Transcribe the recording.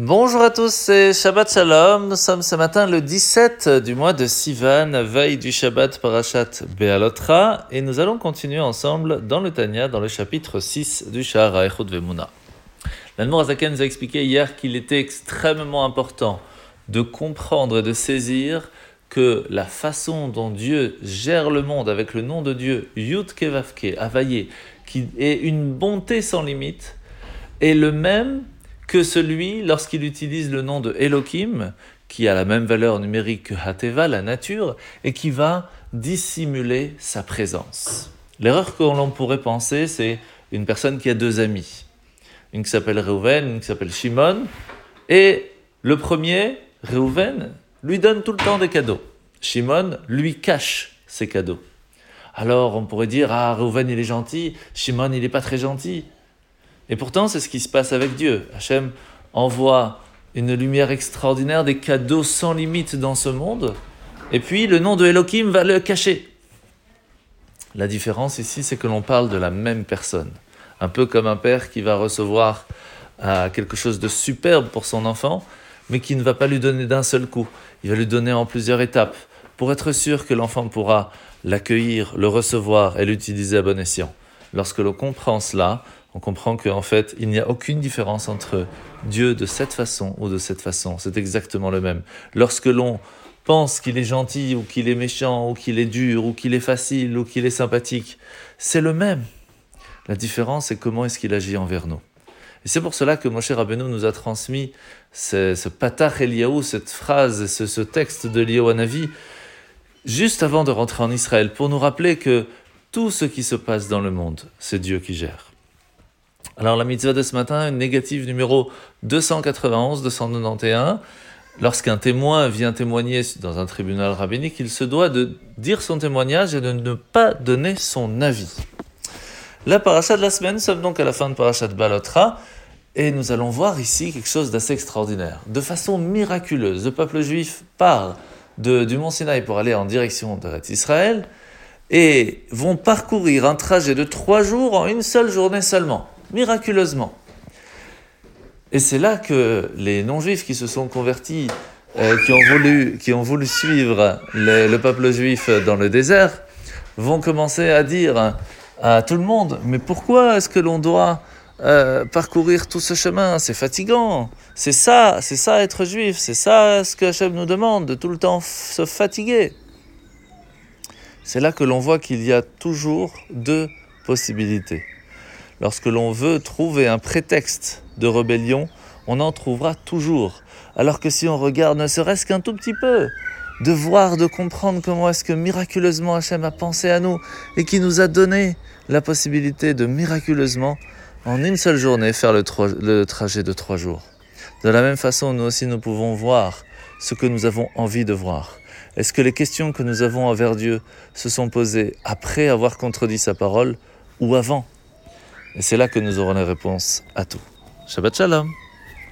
Bonjour à tous, c'est Shabbat Shalom. Nous sommes ce matin le 17 du mois de Sivan, veille du Shabbat Parashat Bealotra, et nous allons continuer ensemble dans le Tanya, dans le chapitre 6 du Shahar Echot Vemuna. L'Anmour nous a expliqué hier qu'il était extrêmement important de comprendre et de saisir que la façon dont Dieu gère le monde avec le nom de Dieu, Yud Kevavke, Avaye, qui est une bonté sans limite, est le même que celui lorsqu'il utilise le nom de Elohim, qui a la même valeur numérique que Hateva, la nature, et qui va dissimuler sa présence. L'erreur que l'on pourrait penser, c'est une personne qui a deux amis. Une qui s'appelle Reuven, une qui s'appelle Shimon, et le premier, Reuven, lui donne tout le temps des cadeaux. Shimon lui cache ses cadeaux. Alors on pourrait dire, ah, Reuven il est gentil, Shimon il n'est pas très gentil. Et pourtant, c'est ce qui se passe avec Dieu. Hachem envoie une lumière extraordinaire, des cadeaux sans limite dans ce monde, et puis le nom de Elohim va le cacher. La différence ici, c'est que l'on parle de la même personne. Un peu comme un père qui va recevoir euh, quelque chose de superbe pour son enfant, mais qui ne va pas lui donner d'un seul coup. Il va lui donner en plusieurs étapes, pour être sûr que l'enfant pourra l'accueillir, le recevoir et l'utiliser à bon escient. Lorsque l'on comprend cela, on comprend qu'en fait, il n'y a aucune différence entre Dieu de cette façon ou de cette façon. C'est exactement le même. Lorsque l'on pense qu'il est gentil ou qu'il est méchant ou qu'il est dur ou qu'il est facile ou qu'il est sympathique, c'est le même. La différence, c'est comment est-ce qu'il agit envers nous. Et c'est pour cela que Moshe Rabbeinu nous a transmis ce, Patach Eliyahu, cette phrase, ce, ce texte de Eliyahu Hanavi, juste avant de rentrer en Israël, pour nous rappeler que tout ce qui se passe dans le monde, c'est Dieu qui gère. Alors la mitzvah de ce matin, négative numéro 291-291, lorsqu'un témoin vient témoigner dans un tribunal rabbinique, il se doit de dire son témoignage et de ne pas donner son avis. La paracha de la semaine, sommes donc à la fin de paracha de Balotra, et nous allons voir ici quelque chose d'assez extraordinaire. De façon miraculeuse, le peuple juif part de, du mont Sinaï pour aller en direction de Israël, et vont parcourir un trajet de trois jours en une seule journée seulement miraculeusement. Et c'est là que les non-juifs qui se sont convertis, euh, qui, ont voulu, qui ont voulu suivre le peuple juif dans le désert, vont commencer à dire à tout le monde, mais pourquoi est-ce que l'on doit euh, parcourir tout ce chemin? C'est fatigant. C'est ça, c'est ça être juif, c'est ça ce que Hachem nous demande, de tout le temps se fatiguer. C'est là que l'on voit qu'il y a toujours deux possibilités. Lorsque l'on veut trouver un prétexte de rébellion, on en trouvera toujours. Alors que si on regarde ne serait-ce qu'un tout petit peu, de voir, de comprendre comment est-ce que miraculeusement Hachem a pensé à nous et qui nous a donné la possibilité de miraculeusement, en une seule journée, faire le, le trajet de trois jours. De la même façon, nous aussi, nous pouvons voir ce que nous avons envie de voir. Est-ce que les questions que nous avons envers Dieu se sont posées après avoir contredit sa parole ou avant? Et c'est là que nous aurons les réponses à tout. Shabbat Shalom